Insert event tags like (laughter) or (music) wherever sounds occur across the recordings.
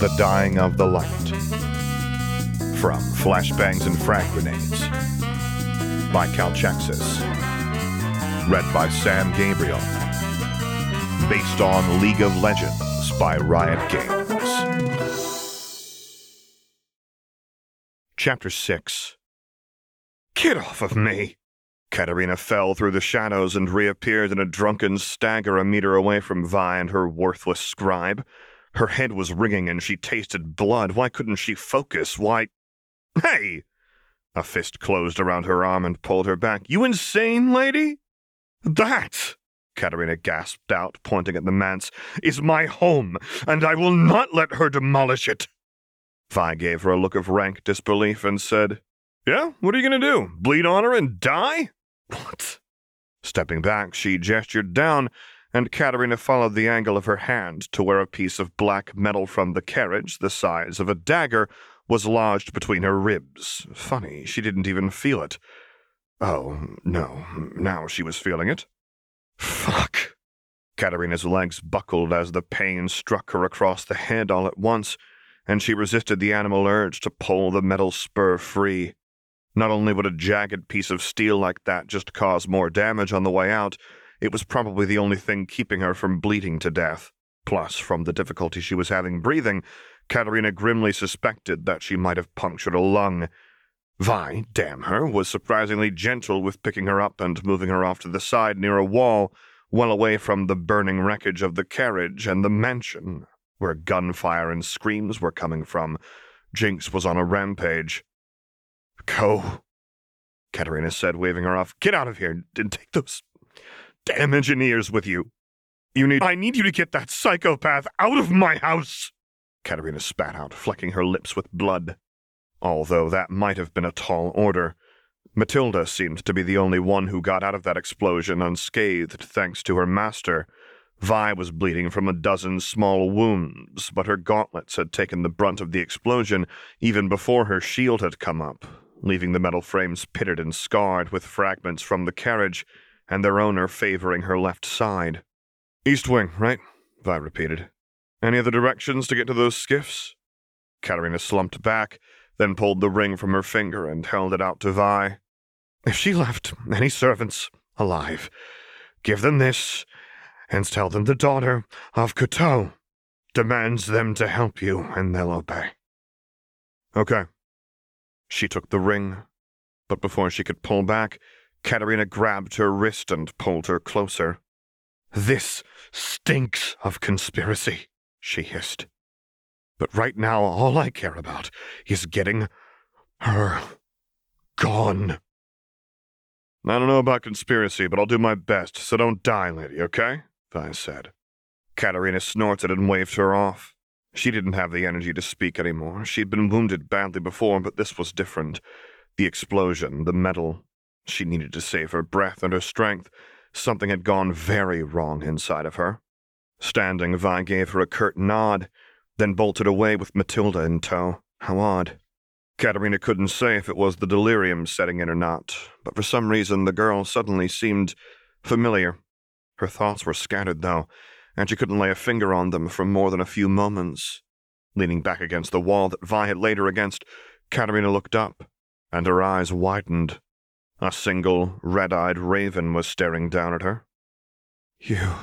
The Dying of the Light. From Flashbangs and Frag Grenades by Calchexxis. Read by Sam Gabriel. Based on League of Legends by Riot Games. Chapter 6 Get off of me! Katarina fell through the shadows and reappeared in a drunken stagger a meter away from Vi and her worthless scribe. Her head was ringing and she tasted blood. Why couldn't she focus? Why. Hey! A fist closed around her arm and pulled her back. You insane, lady? That, Katarina gasped out, pointing at the manse, is my home, and I will not let her demolish it. Vi gave her a look of rank disbelief and said, Yeah, what are you going to do? Bleed on her and die? What? Stepping back, she gestured down, and Katarina followed the angle of her hand to where a piece of black metal from the carriage, the size of a dagger, was lodged between her ribs. Funny, she didn't even feel it. Oh, no, now she was feeling it. Fuck. Katarina's legs buckled as the pain struck her across the head all at once, and she resisted the animal urge to pull the metal spur free. Not only would a jagged piece of steel like that just cause more damage on the way out, it was probably the only thing keeping her from bleeding to death. Plus, from the difficulty she was having breathing, Katarina grimly suspected that she might have punctured a lung. Vi, damn her, was surprisingly gentle with picking her up and moving her off to the side near a wall, well away from the burning wreckage of the carriage and the mansion, where gunfire and screams were coming from. Jinx was on a rampage. Go, Katarina said, waving her off. Get out of here and take those damn engineers with you. You need. I need you to get that psychopath out of my house! Katarina spat out, flecking her lips with blood. Although that might have been a tall order, Matilda seemed to be the only one who got out of that explosion unscathed thanks to her master. Vi was bleeding from a dozen small wounds, but her gauntlets had taken the brunt of the explosion even before her shield had come up, leaving the metal frames pitted and scarred with fragments from the carriage and their owner favoring her left side. East wing, right? Vi repeated. Any other directions to get to those skiffs? Katarina slumped back, then pulled the ring from her finger and held it out to Vi. If she left any servants alive, give them this, and tell them the daughter of Couteau demands them to help you, and they'll obey. Okay. She took the ring, but before she could pull back, Katarina grabbed her wrist and pulled her closer. This stinks of conspiracy, she hissed. But right now, all I care about is getting her gone. I don't know about conspiracy, but I'll do my best, so don't die, lady, okay? Vi said. Katarina snorted and waved her off. She didn't have the energy to speak anymore. She'd been wounded badly before, but this was different. The explosion, the metal. She needed to save her breath and her strength. Something had gone very wrong inside of her. Standing, Vi gave her a curt nod, then bolted away with Matilda in tow. How odd. Katarina couldn't say if it was the delirium setting in or not, but for some reason the girl suddenly seemed familiar. Her thoughts were scattered, though, and she couldn't lay a finger on them for more than a few moments. Leaning back against the wall that Vi had laid her against, Katarina looked up, and her eyes widened. A single, red eyed raven was staring down at her. You,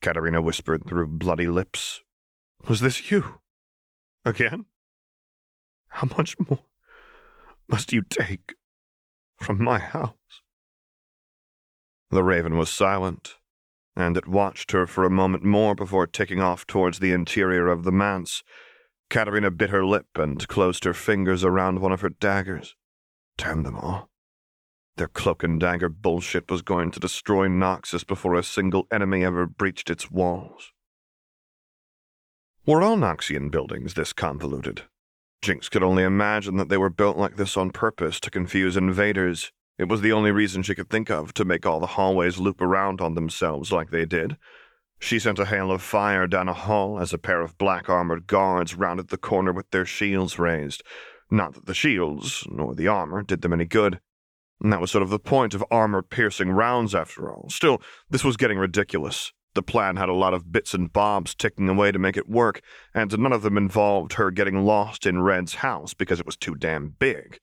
Katarina whispered through bloody lips. Was this you? Again? How much more must you take from my house? The raven was silent, and it watched her for a moment more before taking off towards the interior of the manse. Katarina bit her lip and closed her fingers around one of her daggers. Damn them all. Their cloak and dagger bullshit was going to destroy Noxus before a single enemy ever breached its walls. Were all Noxian buildings this convoluted? Jinx could only imagine that they were built like this on purpose to confuse invaders. It was the only reason she could think of to make all the hallways loop around on themselves like they did. She sent a hail of fire down a hall as a pair of black armored guards rounded the corner with their shields raised. Not that the shields, nor the armor, did them any good. And that was sort of the point of armor piercing rounds, after all. Still, this was getting ridiculous. The plan had a lot of bits and bobs ticking away to make it work, and none of them involved her getting lost in Red's house because it was too damn big.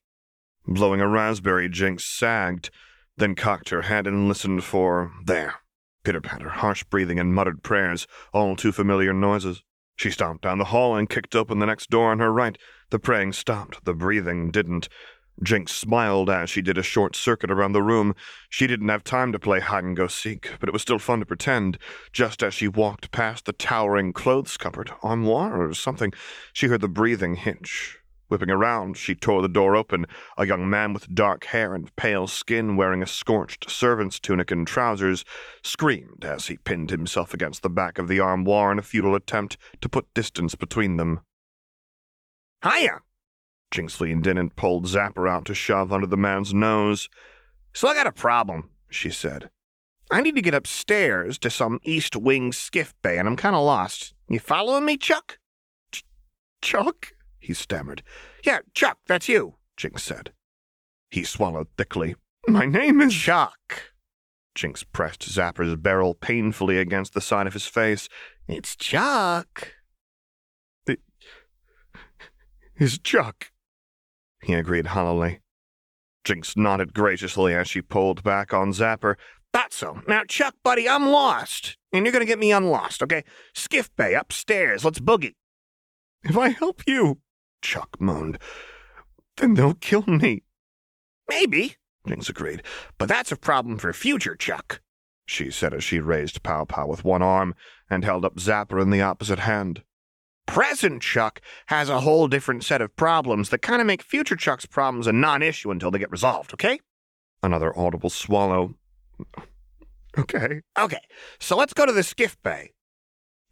Blowing a raspberry, Jinx sagged, then cocked her head and listened for there. Pitter patter, harsh breathing, and muttered prayers, all too familiar noises. She stomped down the hall and kicked open the next door on her right. The praying stopped, the breathing didn't. Jinx smiled as she did a short circuit around the room. She didn't have time to play hide and go seek, but it was still fun to pretend. Just as she walked past the towering clothes cupboard, armoire or something, she heard the breathing hitch. Whipping around, she tore the door open. A young man with dark hair and pale skin, wearing a scorched servant's tunic and trousers, screamed as he pinned himself against the back of the armoire in a futile attempt to put distance between them. Hiya! In and pulled Zapper out to shove under the man's nose. So I got a problem, she said. I need to get upstairs to some East Wing skiff bay, and I'm kind of lost. You following me, Chuck? Ch- Chuck? he stammered. Yeah, Chuck, that's you, Jinx said. He swallowed thickly. My name is Chuck. Jinx pressed Zapper's barrel painfully against the side of his face. It's Chuck. It is Chuck he agreed hollowly. Jinx nodded graciously as she pulled back on Zapper. That's so. Now, Chuck, buddy, I'm lost. And you're going to get me unlost, okay? Skiff Bay, upstairs. Let's boogie. If I help you, Chuck moaned, then they'll kill me. Maybe, Jinx agreed. But that's a problem for future Chuck, she said as she raised Pow Pow with one arm and held up Zapper in the opposite hand. Present Chuck has a whole different set of problems that kind of make future Chuck's problems a non issue until they get resolved, okay? Another audible swallow. Okay. Okay, so let's go to the skiff bay.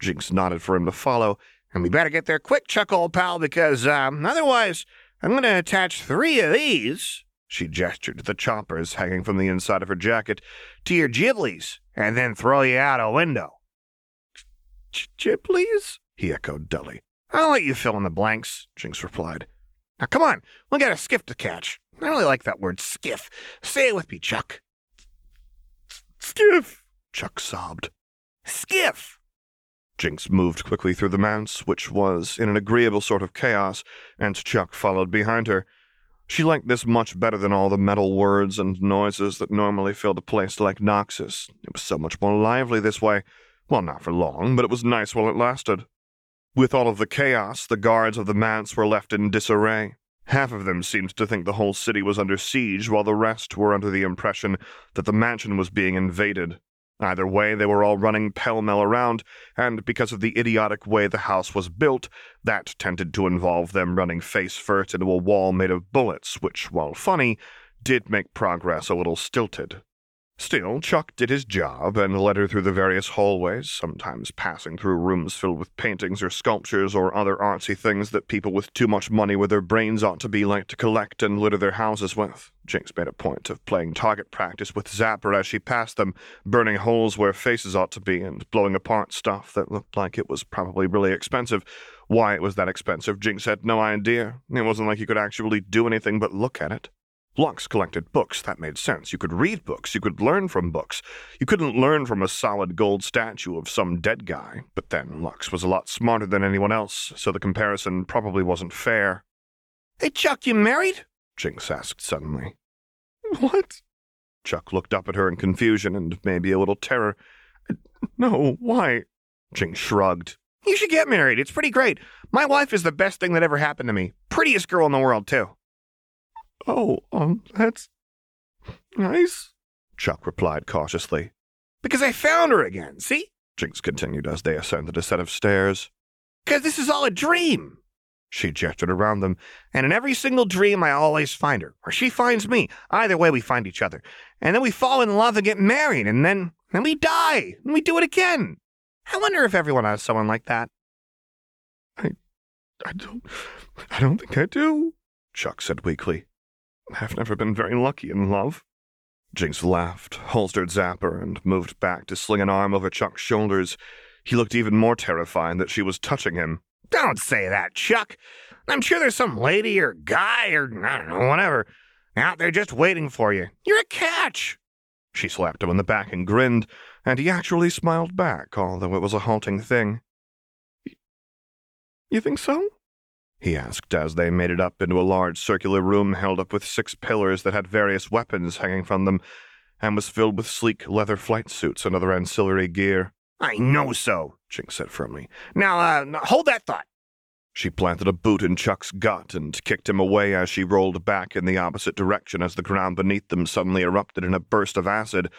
Jinx nodded for him to follow, and we better get there quick, Chuck, old pal, because um, otherwise I'm going to attach three of these. She gestured to the choppers hanging from the inside of her jacket to your Ghiblies, and then throw you out a window. Ghiblies? He echoed dully. I'll let you fill in the blanks, Jinx replied. Now come on, we got a skiff to catch. I really like that word skiff. Say it with me, Chuck. Skiff, Chuck sobbed. Skiff! Jinx moved quickly through the manse, which was in an agreeable sort of chaos, and Chuck followed behind her. She liked this much better than all the metal words and noises that normally filled a place like Noxus. It was so much more lively this way. Well, not for long, but it was nice while it lasted. With all of the chaos, the guards of the manse were left in disarray. Half of them seemed to think the whole city was under siege, while the rest were under the impression that the mansion was being invaded. Either way, they were all running pell mell around, and because of the idiotic way the house was built, that tended to involve them running face first into a wall made of bullets, which, while funny, did make progress a little stilted. Still, Chuck did his job and led her through the various hallways, sometimes passing through rooms filled with paintings or sculptures or other artsy things that people with too much money with their brains ought to be like to collect and litter their houses with. Jinx made a point of playing target practice with Zapper as she passed them, burning holes where faces ought to be and blowing apart stuff that looked like it was probably really expensive. Why it was that expensive, Jinx had no idea. It wasn't like you could actually do anything but look at it. Lux collected books. That made sense. You could read books. You could learn from books. You couldn't learn from a solid gold statue of some dead guy. But then Lux was a lot smarter than anyone else, so the comparison probably wasn't fair. Hey, Chuck, you married? Jinx asked suddenly. What? Chuck looked up at her in confusion and maybe a little terror. No, why? Jinx shrugged. You should get married. It's pretty great. My wife is the best thing that ever happened to me. Prettiest girl in the world, too. Oh, um, that's nice, Chuck replied cautiously. Because I found her again, see? Jinx continued as they ascended a set of stairs. Because this is all a dream. She gestured around them, and in every single dream I always find her, or she finds me. Either way, we find each other. And then we fall in love and get married, and then, then we die, and we do it again. I wonder if everyone has someone like that. I, I don't, I don't think I do, Chuck said weakly. I've never been very lucky in love. Jinx laughed, holstered Zapper, and moved back to sling an arm over Chuck's shoulders. He looked even more terrified that she was touching him. Don't say that, Chuck. I'm sure there's some lady or guy or, I don't know, whatever, out there just waiting for you. You're a catch. She slapped him on the back and grinned, and he actually smiled back, although it was a halting thing. You think so? He asked as they made it up into a large circular room held up with six pillars that had various weapons hanging from them and was filled with sleek leather flight suits and other ancillary gear. I know so, Jinx said firmly. Now, uh, hold that thought. She planted a boot in Chuck's gut and kicked him away as she rolled back in the opposite direction as the ground beneath them suddenly erupted in a burst of acid.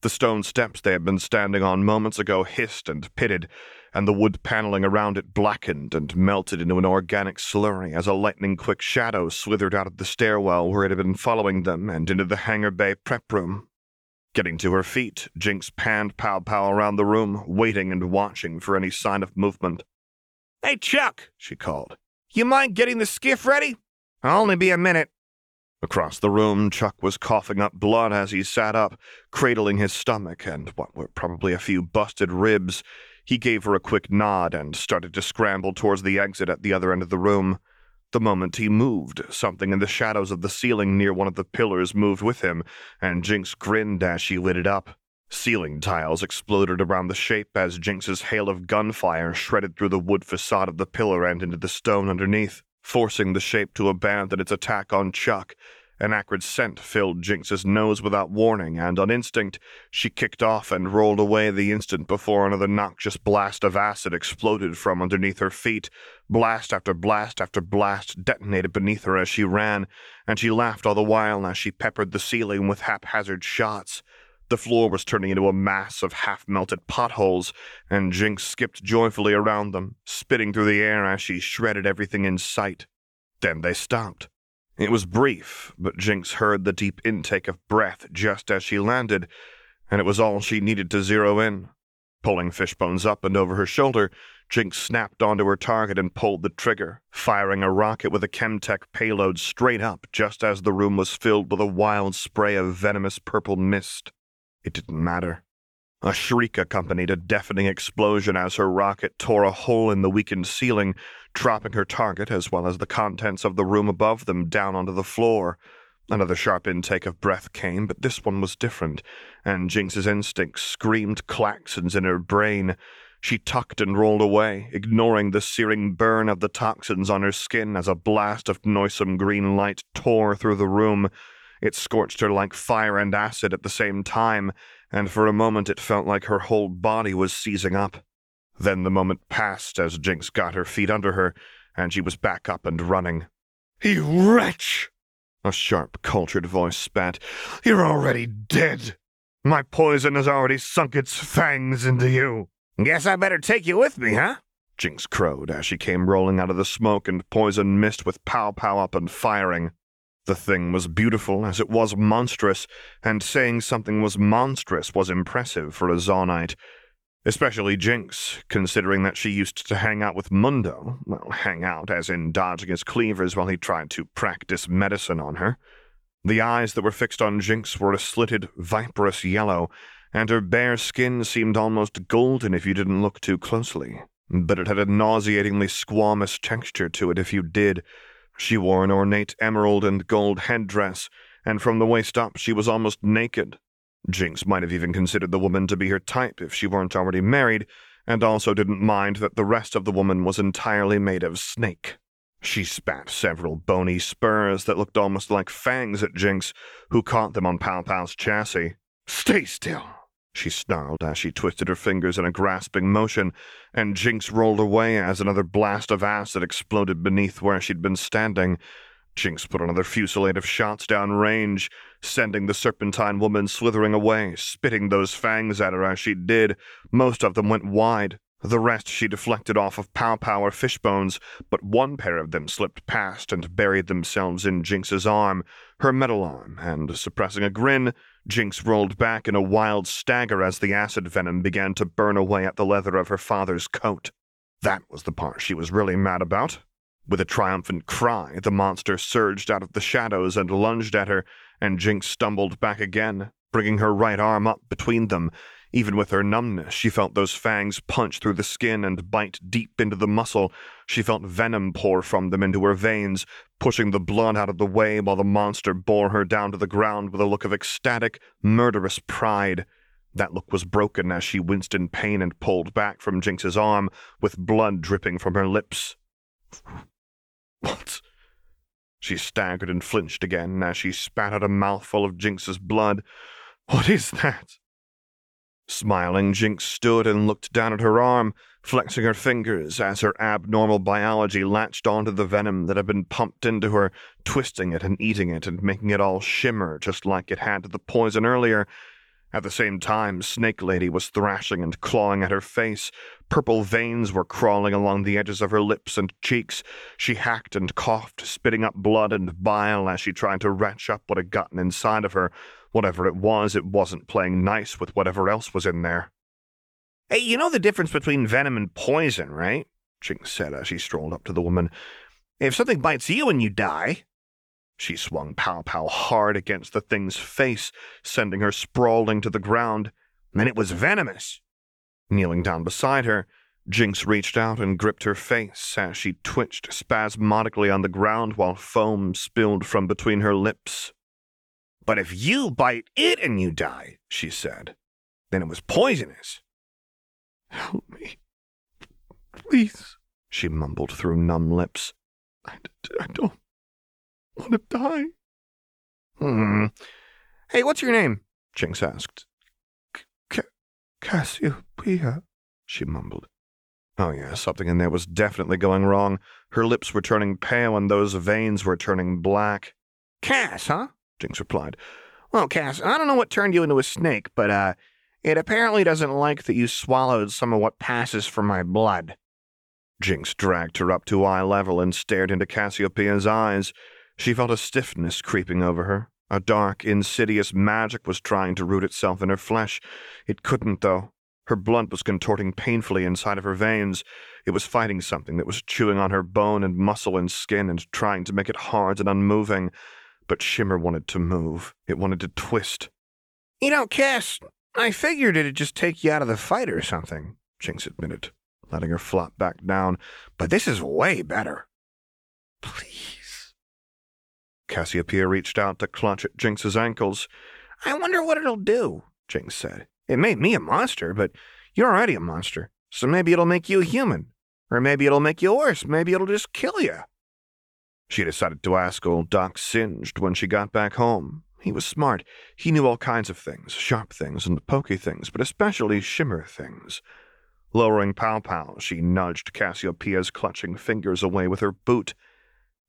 The stone steps they had been standing on moments ago hissed and pitted, and the wood paneling around it blackened and melted into an organic slurry as a lightning quick shadow slithered out of the stairwell where it had been following them and into the hangar bay prep room. Getting to her feet, Jinx panned Pow Pow around the room, waiting and watching for any sign of movement. Hey, Chuck, she called. You mind getting the skiff ready? I'll only be a minute. Across the room, Chuck was coughing up blood as he sat up, cradling his stomach and what were probably a few busted ribs. He gave her a quick nod and started to scramble towards the exit at the other end of the room. The moment he moved, something in the shadows of the ceiling near one of the pillars moved with him, and Jinx grinned as she lit it up. Ceiling tiles exploded around the shape as Jinx's hail of gunfire shredded through the wood facade of the pillar and into the stone underneath, forcing the shape to abandon its attack on Chuck, an acrid scent filled Jinx's nose without warning, and on instinct, she kicked off and rolled away the instant before another noxious blast of acid exploded from underneath her feet. Blast after blast after blast detonated beneath her as she ran, and she laughed all the while as she peppered the ceiling with haphazard shots. The floor was turning into a mass of half melted potholes, and Jinx skipped joyfully around them, spitting through the air as she shredded everything in sight. Then they stopped. It was brief, but Jinx heard the deep intake of breath just as she landed, and it was all she needed to zero in. Pulling Fishbones up and over her shoulder, Jinx snapped onto her target and pulled the trigger, firing a rocket with a Chemtech payload straight up just as the room was filled with a wild spray of venomous purple mist. It didn't matter. A shriek accompanied a deafening explosion as her rocket tore a hole in the weakened ceiling, dropping her target as well as the contents of the room above them down onto the floor. Another sharp intake of breath came, but this one was different, and Jinx's instincts screamed claxons in her brain. She tucked and rolled away, ignoring the searing burn of the toxins on her skin as a blast of noisome green light tore through the room. It scorched her like fire and acid at the same time, and for a moment it felt like her whole body was seizing up. Then the moment passed as Jinx got her feet under her, and she was back up and running. You wretch! A sharp, cultured voice spat. You're already dead. My poison has already sunk its fangs into you. Guess I better take you with me, huh? Jinx crowed as she came rolling out of the smoke and poison mist with pow pow up and firing. The thing was beautiful as it was monstrous, and saying something was monstrous was impressive for a Zaunite. Especially Jinx, considering that she used to hang out with Mundo. Well, hang out as in dodging his cleavers while he tried to practice medicine on her. The eyes that were fixed on Jinx were a slitted, viperous yellow, and her bare skin seemed almost golden if you didn't look too closely. But it had a nauseatingly squamous texture to it if you did, she wore an ornate emerald and gold headdress, and from the waist up she was almost naked. Jinx might have even considered the woman to be her type if she weren't already married, and also didn't mind that the rest of the woman was entirely made of snake. She spat several bony spurs that looked almost like fangs at Jinx, who caught them on Pow Pow's chassis. Stay still, she snarled as she twisted her fingers in a grasping motion, and Jinx rolled away as another blast of acid exploded beneath where she'd been standing. Jinx put another fusillade of shots down range, sending the serpentine woman slithering away, spitting those fangs at her as she did. Most of them went wide. The rest she deflected off of Pow Pow or Fishbones, but one pair of them slipped past and buried themselves in Jinx's arm, her metal arm, and, suppressing a grin, Jinx rolled back in a wild stagger as the acid venom began to burn away at the leather of her father's coat. That was the part she was really mad about. With a triumphant cry, the monster surged out of the shadows and lunged at her, and Jinx stumbled back again, bringing her right arm up between them. Even with her numbness, she felt those fangs punch through the skin and bite deep into the muscle. She felt venom pour from them into her veins, pushing the blood out of the way while the monster bore her down to the ground with a look of ecstatic, murderous pride. That look was broken as she winced in pain and pulled back from Jinx's arm, with blood dripping from her lips. (sighs) What? She staggered and flinched again as she spat out a mouthful of Jinx's blood. What is that? Smiling, Jinx stood and looked down at her arm, flexing her fingers as her abnormal biology latched onto the venom that had been pumped into her, twisting it and eating it and making it all shimmer just like it had the poison earlier. At the same time, Snake Lady was thrashing and clawing at her face. Purple veins were crawling along the edges of her lips and cheeks. She hacked and coughed, spitting up blood and bile as she tried to retch up what had gotten inside of her. Whatever it was, it wasn't playing nice with whatever else was in there. Hey, you know the difference between venom and poison, right? Jinx said as she strolled up to the woman. If something bites you and you die, she swung Pow Pow hard against the thing's face, sending her sprawling to the ground. Then it was venomous. Kneeling down beside her, Jinx reached out and gripped her face as she twitched spasmodically on the ground while foam spilled from between her lips. But if you bite it and you die, she said, then it was poisonous. Help me. Please, she mumbled through numb lips. I, don't want to die. Hmm. Hey, what's your name? Jinx asked. Cassiopeia, she mumbled. Oh, yeah, something in there was definitely going wrong. Her lips were turning pale and those veins were turning black. Cass, huh? Jinx replied. Well, Cass, I don't know what turned you into a snake, but, uh, it apparently doesn't like that you swallowed some of what passes for my blood. Jinx dragged her up to eye level and stared into Cassiopeia's eyes. She felt a stiffness creeping over her. A dark, insidious magic was trying to root itself in her flesh. It couldn't, though. Her blood was contorting painfully inside of her veins. It was fighting something that was chewing on her bone and muscle and skin and trying to make it hard and unmoving. But Shimmer wanted to move. It wanted to twist. You know, Cass, I figured it'd just take you out of the fight or something, Jinx admitted, letting her flop back down. But this is way better. Please. Cassiopeia reached out to clutch at Jinx's ankles. I wonder what it'll do, Jinx said. It made me a monster, but you're already a monster, so maybe it'll make you a human. Or maybe it'll make you worse. Maybe it'll just kill you. She decided to ask old Doc Singed when she got back home. He was smart. He knew all kinds of things, sharp things and pokey things, but especially shimmer things. Lowering Pow Pow, she nudged Cassiopeia's clutching fingers away with her boot.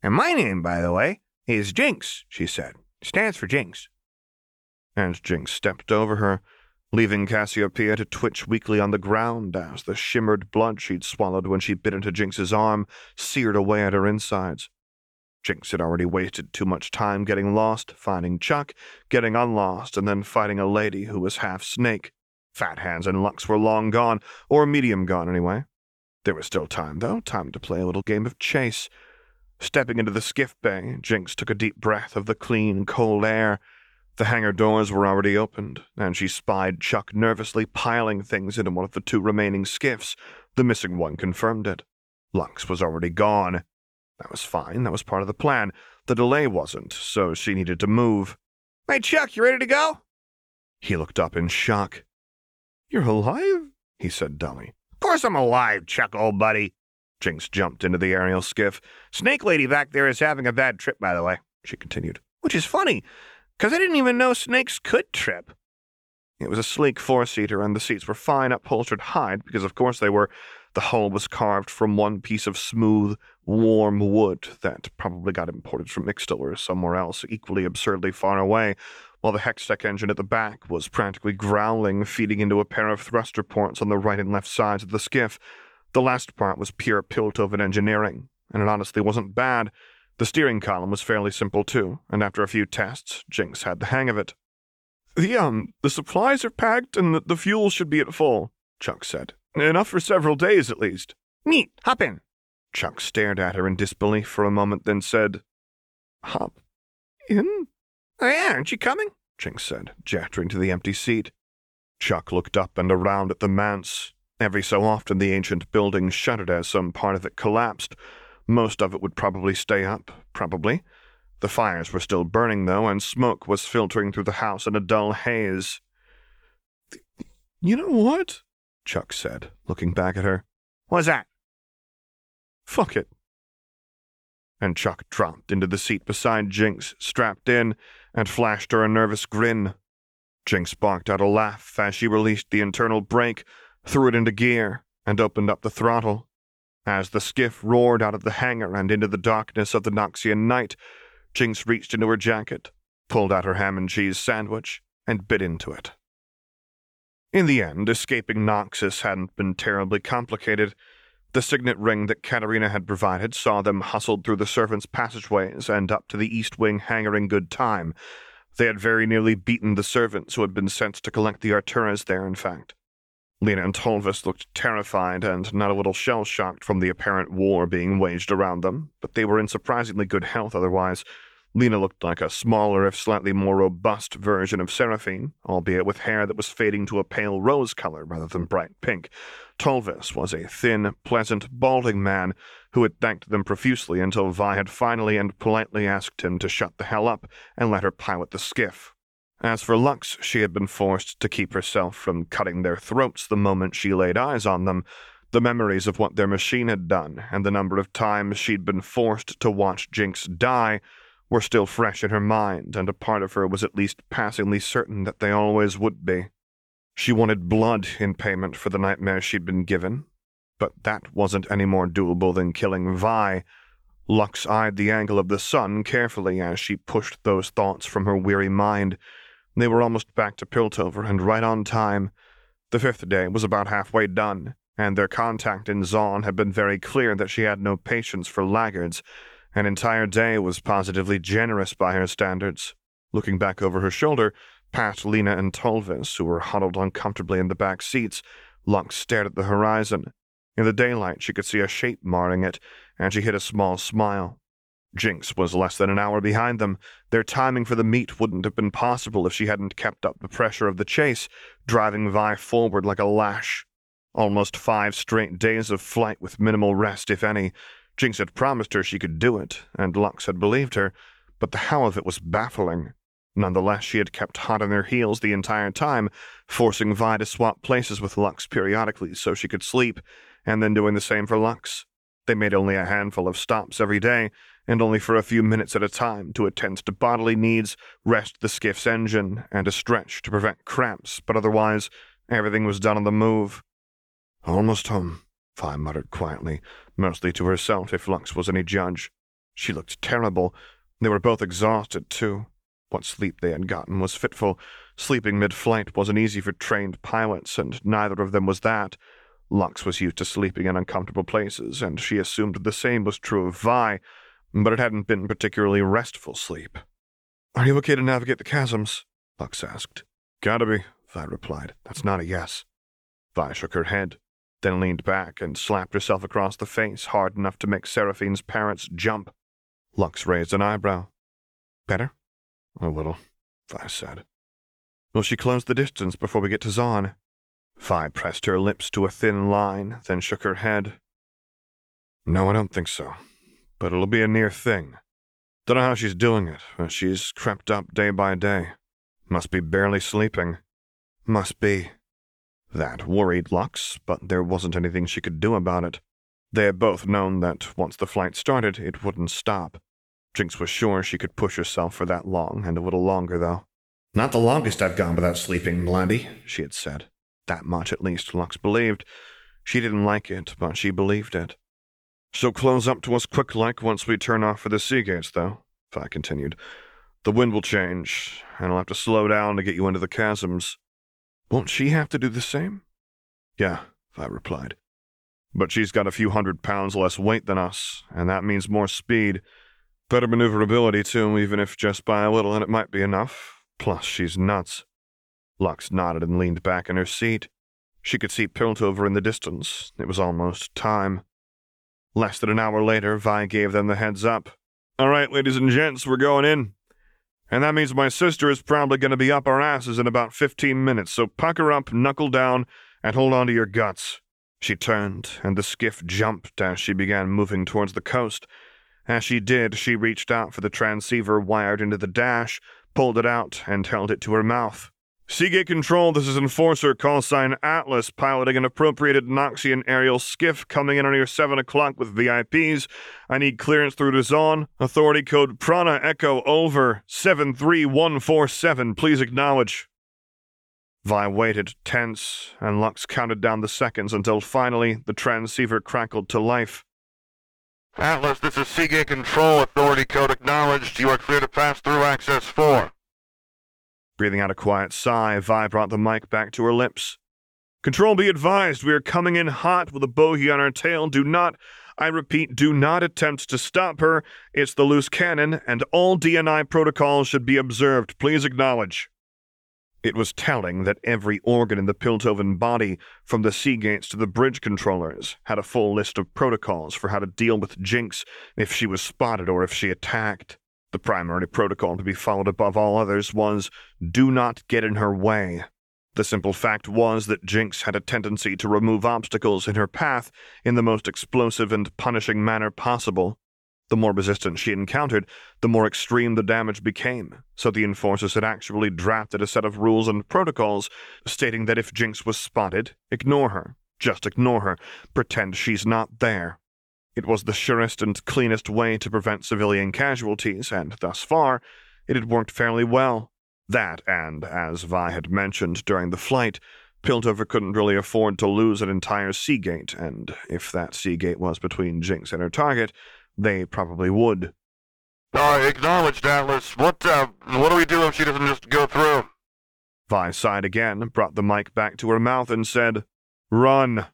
And my name, by the way, is Jinx, she said. Stands for Jinx. And Jinx stepped over her, leaving Cassiopeia to twitch weakly on the ground as the shimmered blood she'd swallowed when she bit into Jinx's arm seared away at her insides. Jinx had already wasted too much time getting lost, finding Chuck, getting unlost, and then fighting a lady who was half snake. Fat Hands and Lux were long gone, or medium gone anyway. There was still time, though, time to play a little game of chase, Stepping into the skiff bay, Jinx took a deep breath of the clean, cold air. The hangar doors were already opened, and she spied Chuck nervously piling things into one of the two remaining skiffs. The missing one confirmed it. Lux was already gone. That was fine, that was part of the plan. The delay wasn't, so she needed to move. Hey, Chuck, you ready to go? He looked up in shock. You're alive? he said dully. Of course I'm alive, Chuck, old buddy. Jinx jumped into the aerial skiff. Snake Lady back there is having a bad trip, by the way, she continued. Which is funny, because I didn't even know snakes could trip. It was a sleek four seater, and the seats were fine upholstered hide, because of course they were. The hull was carved from one piece of smooth, warm wood that probably got imported from Ixtal or somewhere else, equally absurdly far away, while the Hextech engine at the back was practically growling, feeding into a pair of thruster ports on the right and left sides of the skiff. The last part was pure Piltover engineering, and it honestly wasn't bad. The steering column was fairly simple too, and after a few tests, Jinx had the hang of it. The, um, the supplies are packed and the, the fuel should be at full, Chuck said. Enough for several days at least. Neat, hop in. Chuck stared at her in disbelief for a moment, then said, Hop in? Oh, yeah, aren't you coming? Jinx said, jattering to the empty seat. Chuck looked up and around at the manse, Every so often, the ancient building shuddered as some part of it collapsed. Most of it would probably stay up, probably. The fires were still burning, though, and smoke was filtering through the house in a dull haze. You know what? Chuck said, looking back at her. What's that? Fuck it. And Chuck dropped into the seat beside Jinx, strapped in, and flashed her a nervous grin. Jinx barked out a laugh as she released the internal brake, threw it into gear, and opened up the throttle. As the skiff roared out of the hangar and into the darkness of the Noxian night, Jinx reached into her jacket, pulled out her ham and cheese sandwich, and bit into it. In the end, escaping Noxus hadn't been terribly complicated. The signet ring that Katarina had provided saw them hustled through the servants' passageways and up to the east wing hangar in good time. They had very nearly beaten the servants who had been sent to collect the Arturas there, in fact. Lena and Tolvis looked terrified and not a little shell shocked from the apparent war being waged around them, but they were in surprisingly good health otherwise. Lena looked like a smaller, if slightly more robust version of Seraphine, albeit with hair that was fading to a pale rose color rather than bright pink. Tolvis was a thin, pleasant, balding man who had thanked them profusely until Vi had finally and politely asked him to shut the hell up and let her pilot the skiff. As for Lux, she had been forced to keep herself from cutting their throats the moment she laid eyes on them. The memories of what their machine had done, and the number of times she'd been forced to watch Jinx die, were still fresh in her mind, and a part of her was at least passingly certain that they always would be. She wanted blood in payment for the nightmares she'd been given, but that wasn't any more doable than killing Vi. Lux eyed the angle of the sun carefully as she pushed those thoughts from her weary mind. They were almost back to Piltover and right on time. The fifth day was about halfway done, and their contact in Zaun had been very clear that she had no patience for laggards. An entire day was positively generous by her standards. Looking back over her shoulder, past Lena and Tolvis, who were huddled uncomfortably in the back seats, Lux stared at the horizon. In the daylight, she could see a shape marring it, and she hid a small smile. Jinx was less than an hour behind them. Their timing for the meet wouldn't have been possible if she hadn't kept up the pressure of the chase, driving Vi forward like a lash. Almost five straight days of flight with minimal rest, if any. Jinx had promised her she could do it, and Lux had believed her, but the how of it was baffling. Nonetheless, she had kept hot on their heels the entire time, forcing Vi to swap places with Lux periodically so she could sleep, and then doing the same for Lux. They made only a handful of stops every day, and only for a few minutes at a time to attend to bodily needs, rest the skiff's engine, and a stretch to prevent cramps, but otherwise, everything was done on the move. Almost home, Vi muttered quietly, mostly to herself if Lux was any judge. She looked terrible. They were both exhausted, too. What sleep they had gotten was fitful. Sleeping mid flight wasn't easy for trained pilots, and neither of them was that. Lux was used to sleeping in uncomfortable places, and she assumed the same was true of Vi, but it hadn't been particularly restful sleep. Are you okay to navigate the chasms? Lux asked. Gotta be, Vi replied. That's not a yes. Vi shook her head, then leaned back and slapped herself across the face hard enough to make Seraphine's parents jump. Lux raised an eyebrow. Better? A little, Vi said. Will she close the distance before we get to Zaun? Vi pressed her lips to a thin line, then shook her head. No, I don't think so but it'll be a near thing. Don't know how she's doing it, but she's crept up day by day. Must be barely sleeping. Must be. That worried Lux, but there wasn't anything she could do about it. They had both known that once the flight started, it wouldn't stop. Jinx was sure she could push herself for that long, and a little longer, though. Not the longest I've gone without sleeping, Blindy, she had said. That much, at least, Lux believed. She didn't like it, but she believed it. She'll close up to us quick like once we turn off for the sea gates, though, Vi continued. The wind will change, and I'll have to slow down to get you into the chasms. Won't she have to do the same? Yeah, Vi replied. But she's got a few hundred pounds less weight than us, and that means more speed. Better maneuverability, too, even if just by a little, and it might be enough. Plus, she's nuts. Lux nodded and leaned back in her seat. She could see Piltover in the distance. It was almost time. Less than an hour later, Vi gave them the heads up. All right, ladies and gents, we're going in. And that means my sister is probably going to be up our asses in about 15 minutes, so pucker up, knuckle down, and hold on to your guts. She turned, and the skiff jumped as she began moving towards the coast. As she did, she reached out for the transceiver wired into the dash, pulled it out, and held it to her mouth. Seagate Control, this is Enforcer, call sign Atlas, piloting an appropriated Noxian aerial skiff coming in on your 7 o'clock with VIPs. I need clearance through to Zaun. Authority code Prana Echo over 73147. Please acknowledge. Vi waited, tense, and Lux counted down the seconds until finally the transceiver crackled to life. Atlas, this is Seagate Control. Authority code acknowledged. You are clear to pass through Access 4. Breathing out a quiet sigh, Vi brought the mic back to her lips. Control be advised, we are coming in hot with a bogey on our tail. Do not, I repeat, do not attempt to stop her. It's the loose cannon, and all DNI protocols should be observed. Please acknowledge. It was telling that every organ in the Piltovan body, from the Seagates to the bridge controllers, had a full list of protocols for how to deal with Jinx if she was spotted or if she attacked. The primary protocol to be followed above all others was do not get in her way. The simple fact was that Jinx had a tendency to remove obstacles in her path in the most explosive and punishing manner possible. The more resistance she encountered, the more extreme the damage became, so the enforcers had actually drafted a set of rules and protocols stating that if Jinx was spotted, ignore her. Just ignore her. Pretend she's not there. It was the surest and cleanest way to prevent civilian casualties, and thus far, it had worked fairly well. That, and as Vi had mentioned during the flight, Piltover couldn't really afford to lose an entire Seagate, and if that Seagate was between Jinx and her target, they probably would. Uh, acknowledged, Atlas. What, uh, what do we do if she doesn't just go through? Vi sighed again, brought the mic back to her mouth, and said, Run.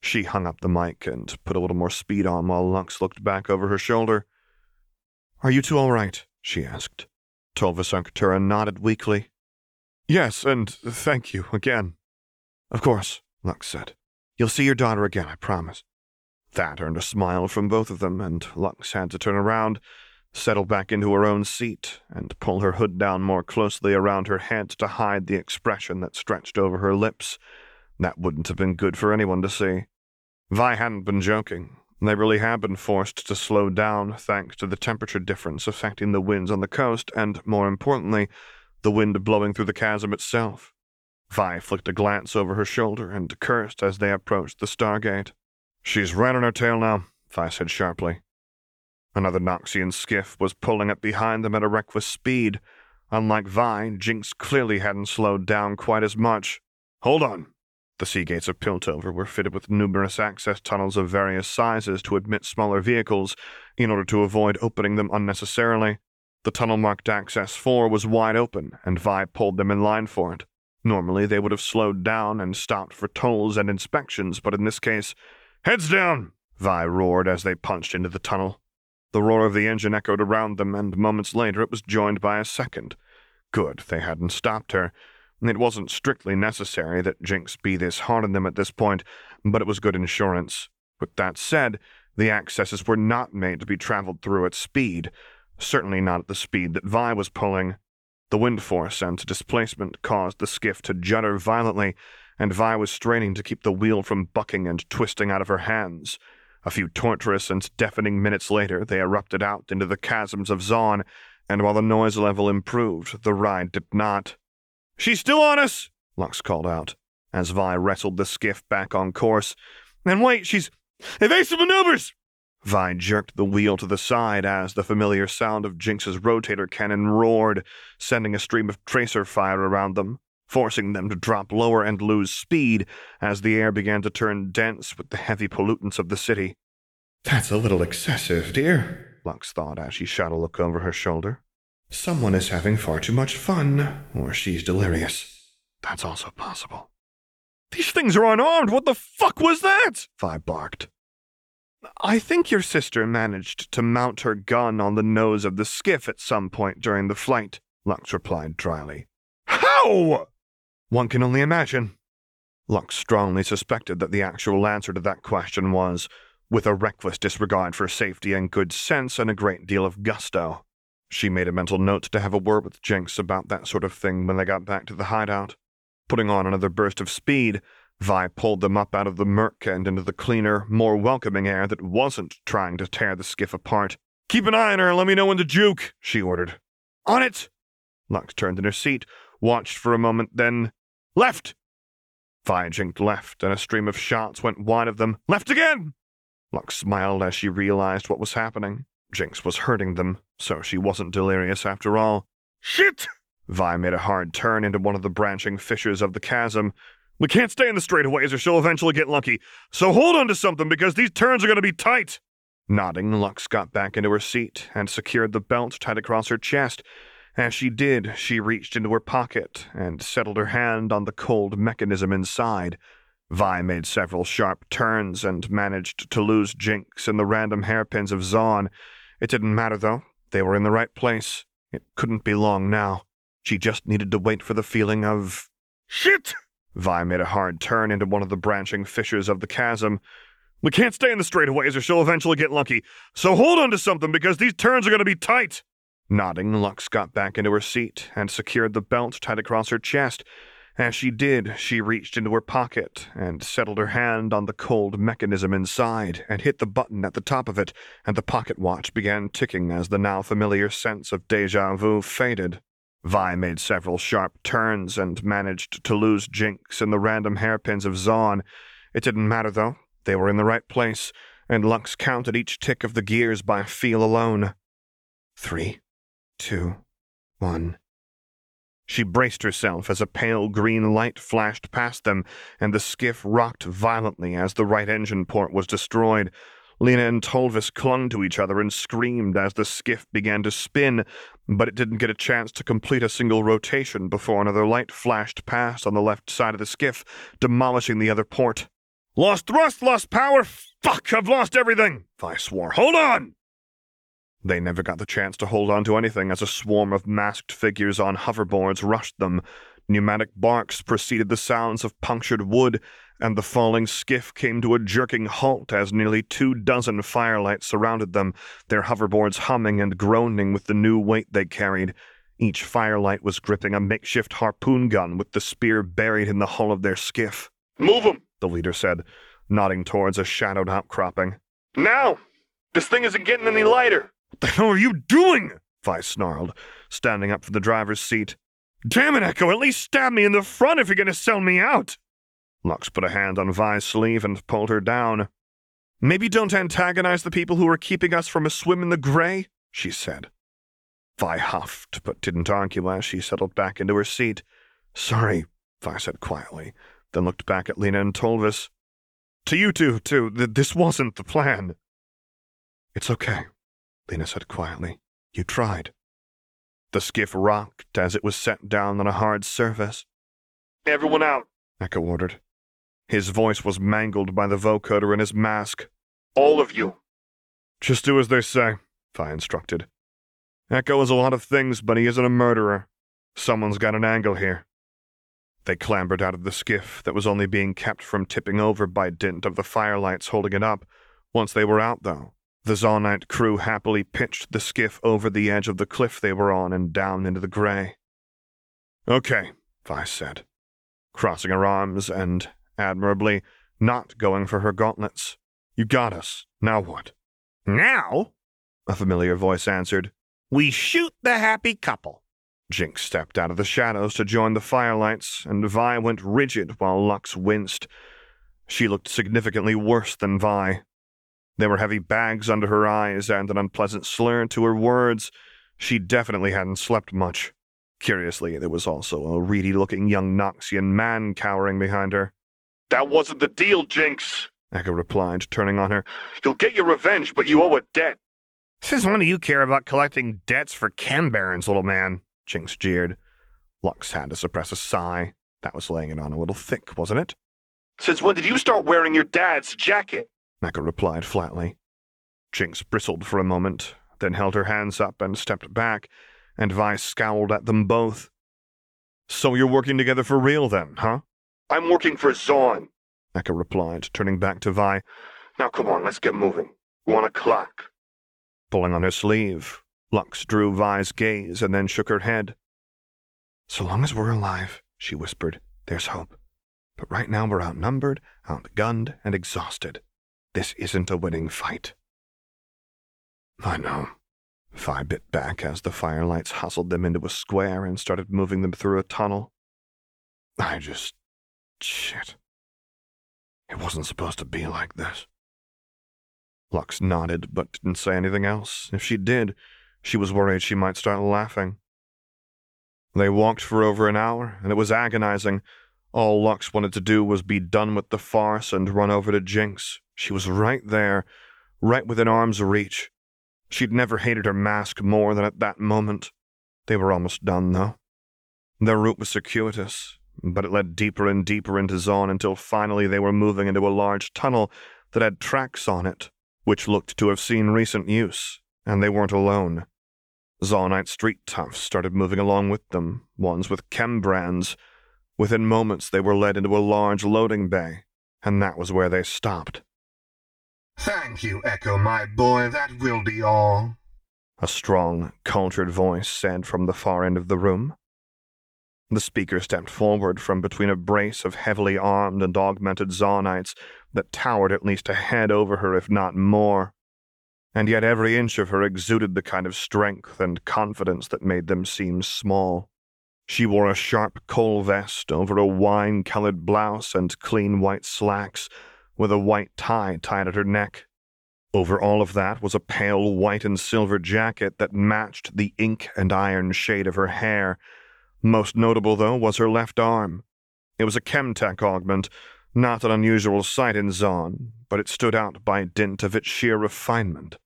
She hung up the mic and put a little more speed on while Lux looked back over her shoulder. Are you two all right? she asked. Tolvus Arctura nodded weakly. Yes, and thank you again. Of course, Lux said. You'll see your daughter again, I promise. That earned a smile from both of them, and Lux had to turn around, settle back into her own seat, and pull her hood down more closely around her head to hide the expression that stretched over her lips. That wouldn't have been good for anyone to see. Vi hadn't been joking. They really had been forced to slow down thanks to the temperature difference affecting the winds on the coast and, more importantly, the wind blowing through the chasm itself. Vi flicked a glance over her shoulder and cursed as they approached the Seagate. She's right on her tail now, Vi said sharply. Another Noxian skiff was pulling up behind them at a reckless speed. Unlike Vi, Jinx clearly hadn't slowed down quite as much. Hold on, the sea gates of Piltover were fitted with numerous access tunnels of various sizes to admit smaller vehicles in order to avoid opening them unnecessarily. The tunnel marked Access 4 was wide open, and Vi pulled them in line for it. Normally, they would have slowed down and stopped for tolls and inspections, but in this case, heads down! Vi roared as they punched into the tunnel. The roar of the engine echoed around them, and moments later it was joined by a second. Good, they hadn't stopped her. It wasn't strictly necessary that Jinx be this hard on them at this point, but it was good insurance. With that said, the accesses were not made to be traveled through at speed, certainly not at the speed that Vi was pulling. The wind force and displacement caused the skiff to judder violently, and Vi was straining to keep the wheel from bucking and twisting out of her hands. A few torturous and deafening minutes later, they erupted out into the chasms of Zaun, and while the noise level improved, the ride did not. She's still on us, Lux called out, as Vi wrestled the skiff back on course. And wait, she's evasive maneuvers! Vi jerked the wheel to the side as the familiar sound of Jinx's rotator cannon roared, sending a stream of tracer fire around them, forcing them to drop lower and lose speed as the air began to turn dense with the heavy pollutants of the city. That's a little excessive, dear, Lux thought as she shot a look over her shoulder. Someone is having far too much fun, or she's delirious. That's also possible. These things are unarmed. What the fuck was that? Vi barked. I think your sister managed to mount her gun on the nose of the skiff at some point during the flight, Lux replied dryly. How? One can only imagine. Lux strongly suspected that the actual answer to that question was, with a reckless disregard for safety and good sense and a great deal of gusto. She made a mental note to have a word with Jinx about that sort of thing when they got back to the hideout. Putting on another burst of speed, Vi pulled them up out of the murk and into the cleaner, more welcoming air that wasn't trying to tear the skiff apart. Keep an eye on her and let me know when to juke, she ordered. On it! Lux turned in her seat, watched for a moment, then left. Vi jinked left, and a stream of shots went wide of them. Left again! Lux smiled as she realized what was happening. Jinx was hurting them, so she wasn't delirious after all. Shit! Vi made a hard turn into one of the branching fissures of the chasm. We can't stay in the straightaways or she'll eventually get lucky, so hold on to something because these turns are going to be tight. Nodding, Lux got back into her seat and secured the belt tied across her chest. As she did, she reached into her pocket and settled her hand on the cold mechanism inside. Vi made several sharp turns and managed to lose Jinx and the random hairpins of Zaun. It didn't matter, though. They were in the right place. It couldn't be long now. She just needed to wait for the feeling of. Shit! Vi made a hard turn into one of the branching fissures of the chasm. We can't stay in the straightaways or she'll eventually get lucky, so hold on to something because these turns are going to be tight. Nodding, Lux got back into her seat and secured the belt tied across her chest. As she did, she reached into her pocket and settled her hand on the cold mechanism inside and hit the button at the top of it, and the pocket watch began ticking as the now familiar sense of deja vu faded. Vi made several sharp turns and managed to lose Jinx in the random hairpins of Zaun. It didn't matter, though. They were in the right place, and Lux counted each tick of the gears by feel alone. Three, two, one. She braced herself as a pale green light flashed past them, and the skiff rocked violently as the right engine port was destroyed. Lena and Tolvis clung to each other and screamed as the skiff began to spin, but it didn't get a chance to complete a single rotation before another light flashed past on the left side of the skiff, demolishing the other port. Lost thrust, lost power. Fuck, I've lost everything. Vi swore. Hold on! They never got the chance to hold on to anything as a swarm of masked figures on hoverboards rushed them. Pneumatic barks preceded the sounds of punctured wood, and the falling skiff came to a jerking halt as nearly two dozen firelights surrounded them, their hoverboards humming and groaning with the new weight they carried. Each firelight was gripping a makeshift harpoon gun with the spear buried in the hull of their skiff. Move 'em, the leader said, nodding towards a shadowed outcropping. Now! This thing isn't getting any lighter! What the hell are you doing? Vi snarled, standing up from the driver's seat. Damn it, Echo, at least stab me in the front if you're going to sell me out. Lux put a hand on Vi's sleeve and pulled her down. Maybe don't antagonize the people who are keeping us from a swim in the gray, she said. Vi huffed, but didn't argue as she settled back into her seat. Sorry, Vi said quietly, then looked back at Lena and Tolvis. To you two, too, th- this wasn't the plan. It's okay, Lena said quietly. You tried. The skiff rocked as it was set down on a hard surface. Everyone out, Echo ordered. His voice was mangled by the vocoder in his mask. All of you. Just do as they say, Vi instructed. Echo is a lot of things, but he isn't a murderer. Someone's got an angle here. They clambered out of the skiff that was only being kept from tipping over by dint of the firelights holding it up. Once they were out, though, the Zaunite crew happily pitched the skiff over the edge of the cliff they were on and down into the gray. Okay, Vi said, crossing her arms and, admirably, not going for her gauntlets. You got us. Now what? Now? A familiar voice answered. We shoot the happy couple. Jinx stepped out of the shadows to join the firelights, and Vi went rigid while Lux winced. She looked significantly worse than Vi. There were heavy bags under her eyes and an unpleasant slur to her words. She definitely hadn't slept much. Curiously, there was also a reedy looking young Noxian man cowering behind her. That wasn't the deal, Jinx, Echo replied, turning on her. You'll get your revenge, but you owe a debt. Since when do you care about collecting debts for Chem Barons, little man? Jinx jeered. Lux had to suppress a sigh. That was laying it on a little thick, wasn't it? Since when did you start wearing your dad's jacket? Echo replied flatly. Jinx bristled for a moment, then held her hands up and stepped back, and Vi scowled at them both. So you're working together for real then, huh? I'm working for Zaun, Echo replied, turning back to Vi. Now come on, let's get moving. One o'clock. Pulling on her sleeve, Lux drew Vi's gaze and then shook her head. So long as we're alive, she whispered, there's hope. But right now we're outnumbered, outgunned, and exhausted. This isn't a winning fight. I know, Vi bit back as the firelights hustled them into a square and started moving them through a tunnel. I just. shit. It wasn't supposed to be like this. Lux nodded, but didn't say anything else. If she did, she was worried she might start laughing. They walked for over an hour, and it was agonizing. All Lux wanted to do was be done with the farce and run over to Jinx. She was right there, right within arm's reach. She'd never hated her mask more than at that moment. They were almost done, though. Their route was circuitous, but it led deeper and deeper into Zaun until finally they were moving into a large tunnel that had tracks on it, which looked to have seen recent use, and they weren't alone. Zaunite street toughs started moving along with them, ones with chem brands. Within moments, they were led into a large loading bay, and that was where they stopped. Thank you, Echo, my boy. That will be all. A strong, cultured voice said from the far end of the room. The speaker stepped forward from between a brace of heavily armed and augmented Zaunites that towered at least a head over her, if not more. And yet every inch of her exuded the kind of strength and confidence that made them seem small. She wore a sharp coal vest over a wine colored blouse and clean white slacks, with a white tie tied at her neck. Over all of that was a pale white and silver jacket that matched the ink and iron shade of her hair. Most notable, though, was her left arm. It was a Chemtech augment, not an unusual sight in Zaun, but it stood out by dint of its sheer refinement.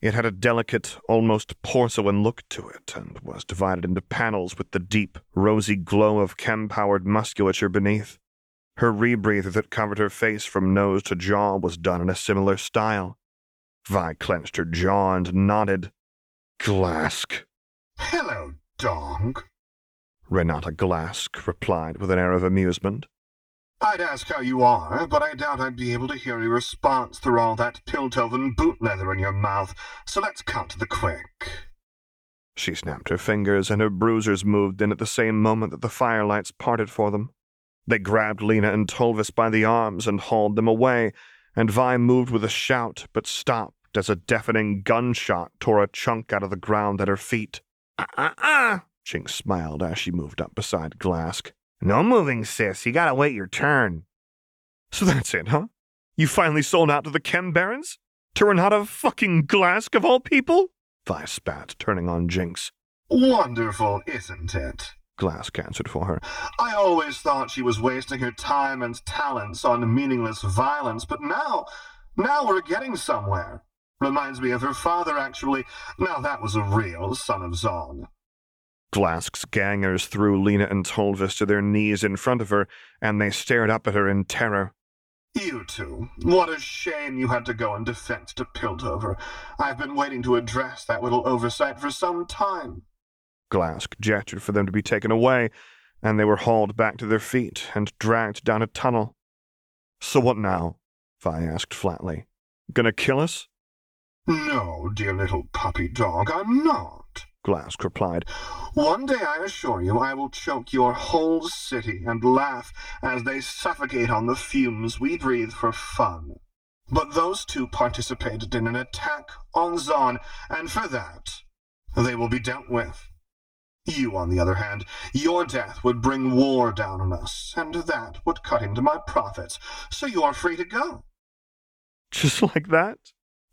It had a delicate, almost porcelain look to it, and was divided into panels with the deep, rosy glow of chem powered musculature beneath. Her rebreather that covered her face from nose to jaw was done in a similar style. Vi clenched her jaw and nodded. Glask. Hello, dog. Renata Glask replied with an air of amusement. I'd ask how you are, but I doubt I'd be able to hear your response through all that Piltover boot leather in your mouth, so let's cut to the quick. She snapped her fingers, and her bruisers moved in at the same moment that the firelights parted for them. They grabbed Lena and Tolvis by the arms and hauled them away, and Vi moved with a shout, but stopped as a deafening gunshot tore a chunk out of the ground at her feet. Ah, ah, ah! Jinx smiled as she moved up beside Glask. No moving, sis. You gotta wait your turn. So that's it, huh? You finally sold out to the Chem Barons? To Renata fucking Glask of all people? Vi spat, turning on Jinx. Wonderful, isn't it? Glask answered for her. I always thought she was wasting her time and talents on meaningless violence, but now, now we're getting somewhere. Reminds me of her father, actually. Now that was a real son of Zaun. Glask's gangers threw Lena and Tolvis to their knees in front of her, and they stared up at her in terror. You two. What a shame you had to go in defense to Piltover. I've been waiting to address that little oversight for some time. Glask gestured for them to be taken away, and they were hauled back to their feet and dragged down a tunnel. So what now? Vi asked flatly. Gonna kill us? No, dear little puppy dog, I'm not. Glask replied. One day, I assure you, I will choke your whole city and laugh as they suffocate on the fumes we breathe for fun. But those two participated in an attack on Zaun, and for that, they will be dealt with. You, on the other hand, your death would bring war down on us, and that would cut into my profits, so you are free to go. Just like that?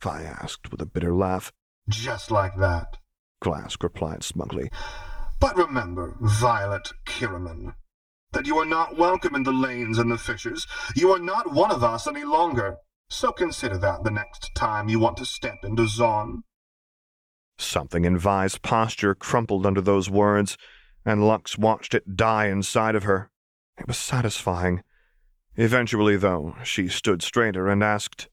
Vi asked with a bitter laugh. Just like that. Glask replied smugly. But remember, Violet Kiramman, that you are not welcome in the lanes and the fissures. You are not one of us any longer. So consider that the next time you want to step into Zaun. Something in Vi's posture crumpled under those words, and Lux watched it die inside of her. It was satisfying. Eventually, though, she stood straighter and asked,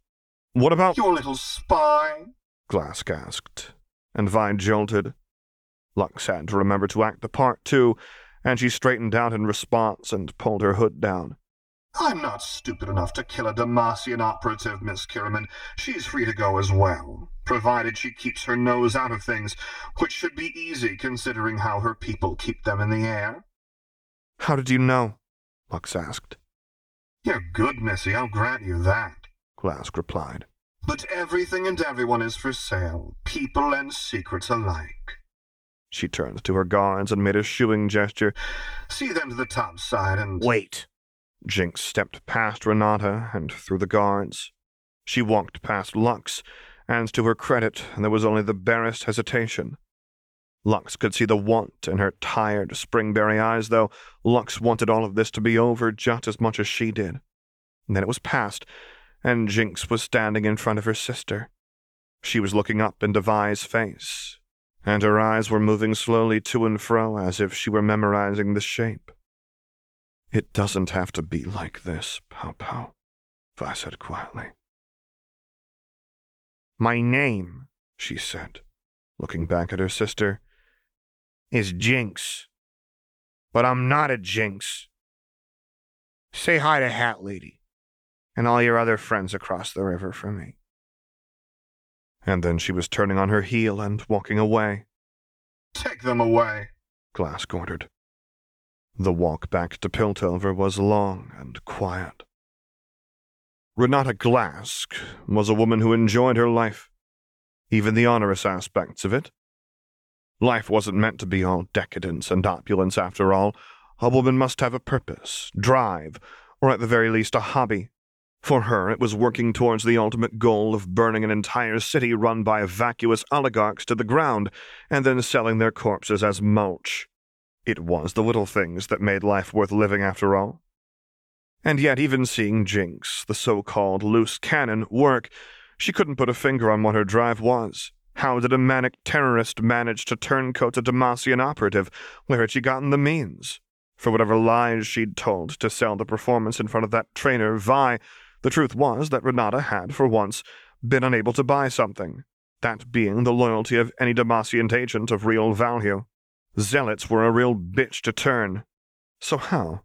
What about your little spy? Glask asked, and Vi jolted. Lux had to remember to act the part, too, and she straightened out in response and pulled her hood down. I'm not stupid enough to kill a Demacian operative, Miss Kiramman. She's free to go as well, provided she keeps her nose out of things, which should be easy considering how her people keep them in the air. How did you know? Lux asked. You're good, Missy, I'll grant you that. Glask replied. But everything and everyone is for sale, people and secrets alike. She turned to her guards and made a shooing gesture. See them to the top side and. Wait. Jinx stepped past Renata and through the guards. She walked past Lux, and to her credit, there was only the barest hesitation. Lux could see the want in her tired, springberry eyes, though Lux wanted all of this to be over just as much as she did. And then it was past, and Jinx was standing in front of her sister. She was looking up into Vi's face, and her eyes were moving slowly to and fro as if she were memorizing the shape. It doesn't have to be like this, Pow Pow, Vi said quietly. My name, she said, looking back at her sister, is Jinx. But I'm not a Jinx. Say hi to Hat Lady and all your other friends across the river for me. And then she was turning on her heel and walking away. Take them away, Glask ordered. The walk back to Piltover was long and quiet. Renata Glask was a woman who enjoyed her life, even the onerous aspects of it. Life wasn't meant to be all decadence and opulence after all. A woman must have a purpose, drive, or at the very least a hobby. For her, it was working towards the ultimate goal of burning an entire city run by vacuous oligarchs to the ground and then selling their corpses as mulch. It was the little things that made life worth living after all. And yet, even seeing Jinx, the so called loose cannon, work, she couldn't put a finger on what her drive was. How did a manic terrorist manage to turncoat a Demacian operative? Where had she gotten the means? For whatever lies she'd told to sell the performance in front of that trainer, Vi, the truth was that Renata had, for once, been unable to buy something, that being the loyalty of any Demacian agent of real value. Zealots were a real bitch to turn. So how?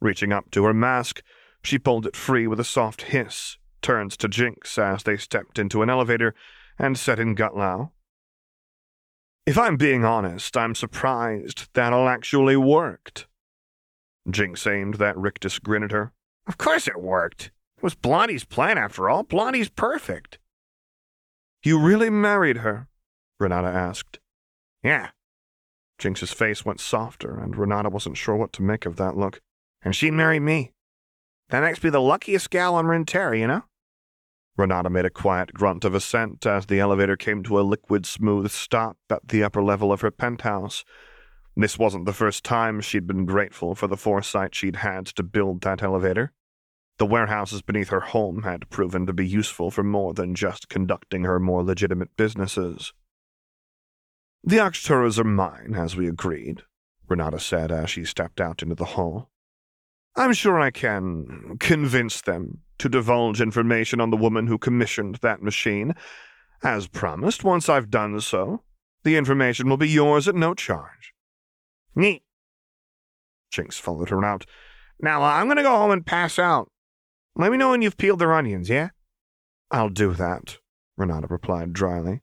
Reaching up to her mask, she pulled it free with a soft hiss, turned to Jinx as they stepped into an elevator, and said in Gutlow, If I'm being honest, I'm surprised that all actually worked. Jinx aimed that rictus grin at her. Of course it worked. It was Blondie's plan, after all. Blondie's perfect. You really married her? Renata asked. Yeah. Jinx's face went softer, and Renata wasn't sure what to make of that look. And she married me. That makes me the luckiest gal on Runeterra, you know? Renata made a quiet grunt of assent as the elevator came to a liquid smooth stop at the upper level of her penthouse. This wasn't the first time she'd been grateful for the foresight she'd had to build that elevator. The warehouses beneath her home had proven to be useful for more than just conducting her more legitimate businesses. The Arcturas are mine, as we agreed, Renata said as she stepped out into the hall. I'm sure I can convince them to divulge information on the woman who commissioned that machine. As promised, once I've done so, the information will be yours at no charge. Neat. Jinx followed her out. Now, I'm going to go home and pass out. Let me know when you've peeled their onions, yeah? I'll do that, Renata replied dryly.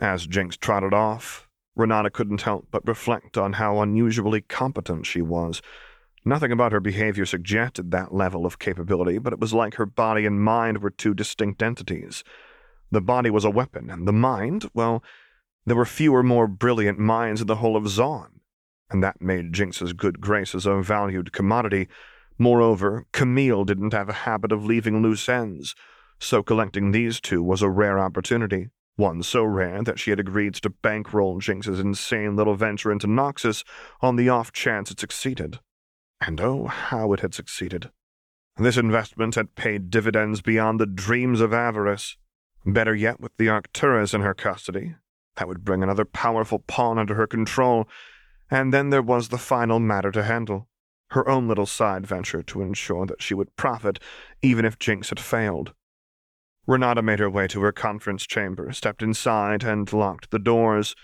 As Jinx trotted off, Renata couldn't help but reflect on how unusually competent she was. Nothing about her behavior suggested that level of capability, but it was like her body and mind were two distinct entities. The body was a weapon, and the mind, well, there were fewer more brilliant minds in the whole of Zaun, and that made Jinx's good graces a valued commodity Moreover, Camille didn't have a habit of leaving loose ends, so collecting these two was a rare opportunity, one so rare that she had agreed to bankroll Jinx's insane little venture into Noxus on the off chance it succeeded. And oh, how it had succeeded. This investment had paid dividends beyond the dreams of avarice. Better yet, with the Arcturas in her custody, that would bring another powerful pawn under her control, and then there was the final matter to handle her own little side venture to ensure that she would profit even if Jinx had failed. Renata made her way to her conference chamber, stepped inside, and locked the doors.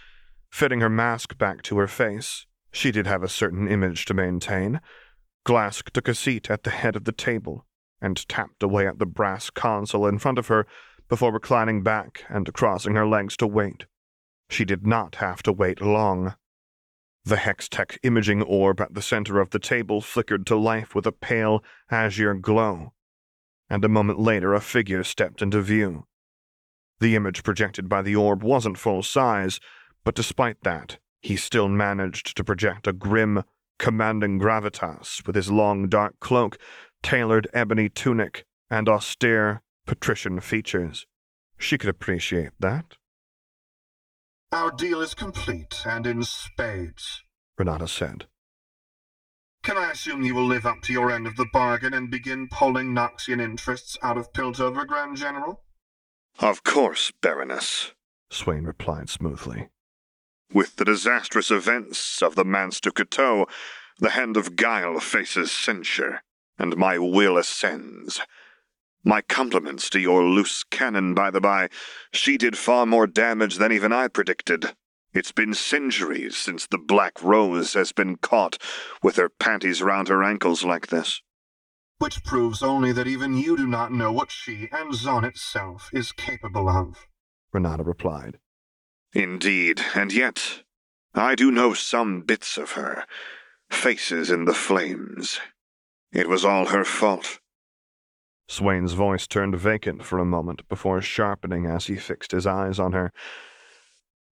Fitting her mask back to her face, she did have a certain image to maintain. Glask took a seat at the head of the table and tapped away at the brass console in front of her before reclining back and crossing her legs to wait. She did not have to wait long. The Hextech imaging orb at the center of the table flickered to life with a pale, azure glow. and a moment later a figure stepped into view. The image projected by the orb wasn't full size, but despite that, he still managed to project a grim, commanding gravitas with his long dark cloak, tailored ebony tunic, and austere, patrician features. She could appreciate that. Our deal is complete and in spades, Renata said. Can I assume you will live up to your end of the bargain and begin pulling Noxian interests out of Piltover, Grand General? Of course, Baroness, Swain replied smoothly. With the disastrous events of the Manse du Couteau, the hand of guile faces censure, and my will ascends. My compliments to your loose cannon, by the by. She did far more damage than even I predicted. It's been centuries since the Black Rose has been caught with her panties round her ankles like this. Which proves only that even you do not know what she and Zaun itself is capable of, Renata replied. Indeed, and yet I do know some bits of her. Faces in the flames. It was all her fault. Swain's voice turned vacant for a moment before sharpening as he fixed his eyes on her.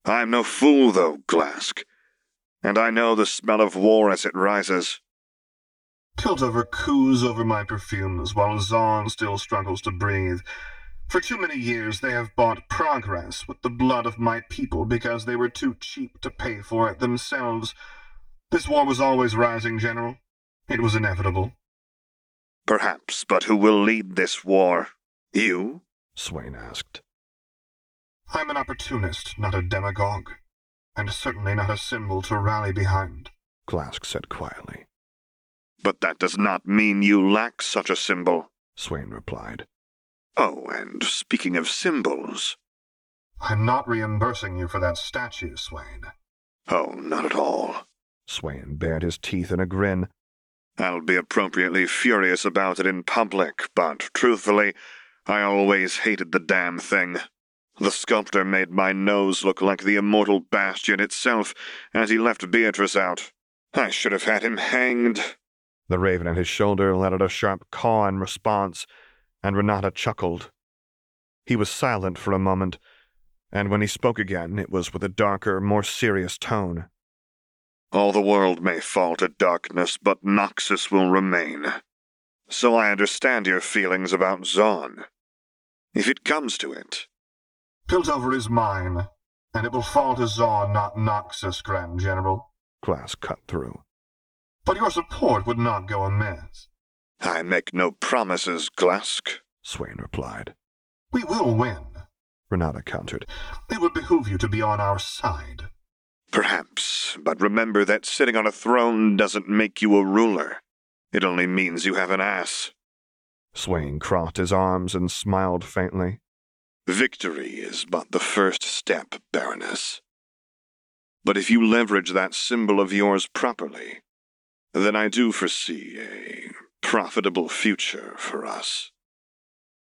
I'm no fool, though, Glask, and I know the smell of war as it rises. Piltover coos over my perfumes while Zaun still struggles to breathe. For too many years they have bought progress with the blood of my people because they were too cheap to pay for it themselves. This war was always rising, General. It was inevitable. Perhaps, but who will lead this war? You? Swain asked. I'm an opportunist, not a demagogue, and certainly not a symbol to rally behind, Glask said quietly. But that does not mean you lack such a symbol, Swain replied. Oh, and speaking of symbols. I'm not reimbursing you for that statue, Swain. Oh, not at all. Swain bared his teeth in a grin. I'll be appropriately furious about it in public, but truthfully, I always hated the damn thing. The sculptor made my nose look like the immortal bastion itself as he left Beatrice out. I should have had him hanged. The raven at his shoulder let out a sharp caw in response, and Renata chuckled. He was silent for a moment, and when he spoke again, it was with a darker, more serious tone. All the world may fall to darkness, but Noxus will remain. So I understand your feelings about Zaun. If it comes to it, Piltover is mine, and it will fall to Zaun, not Noxus, Grand General. Glask cut through. But your support would not go amiss. I make no promises, Glask, Swain replied. We will win. Renata countered. It would behoove you to be on our side. Perhaps, but remember that sitting on a throne doesn't make you a ruler. It only means you have an ass. Swain crossed his arms and smiled faintly. Victory is but the first step, Baroness. But if you leverage that symbol of yours properly, then I do foresee a profitable future for us.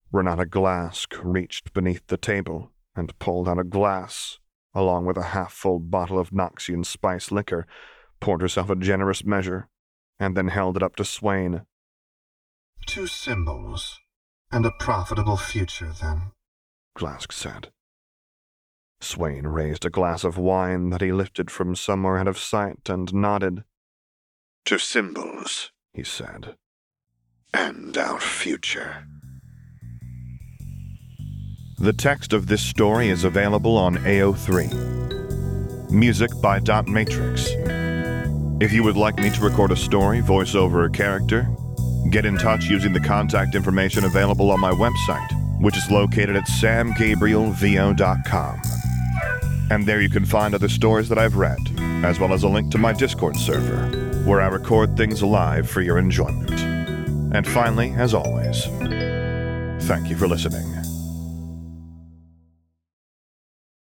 Renata Glask reached beneath the table and pulled out a glass, along with a half full bottle of Noxian spice liquor, poured herself a generous measure, and then held it up to Swain. Two symbols, and a profitable future, then. Glask said. Swain raised a glass of wine that he lifted from somewhere out of sight and nodded. Two symbols, he said, and our future. The text of this story is available on AO3. Music by Dot Matrix. If you would like me to record a story, voice over a character, get in touch using the contact information available on my website, which is located at samgabrielvo.com. And there you can find other stories that I've read, as well as a link to my Discord server, where I record things live for your enjoyment. And finally, as always, thank you for listening.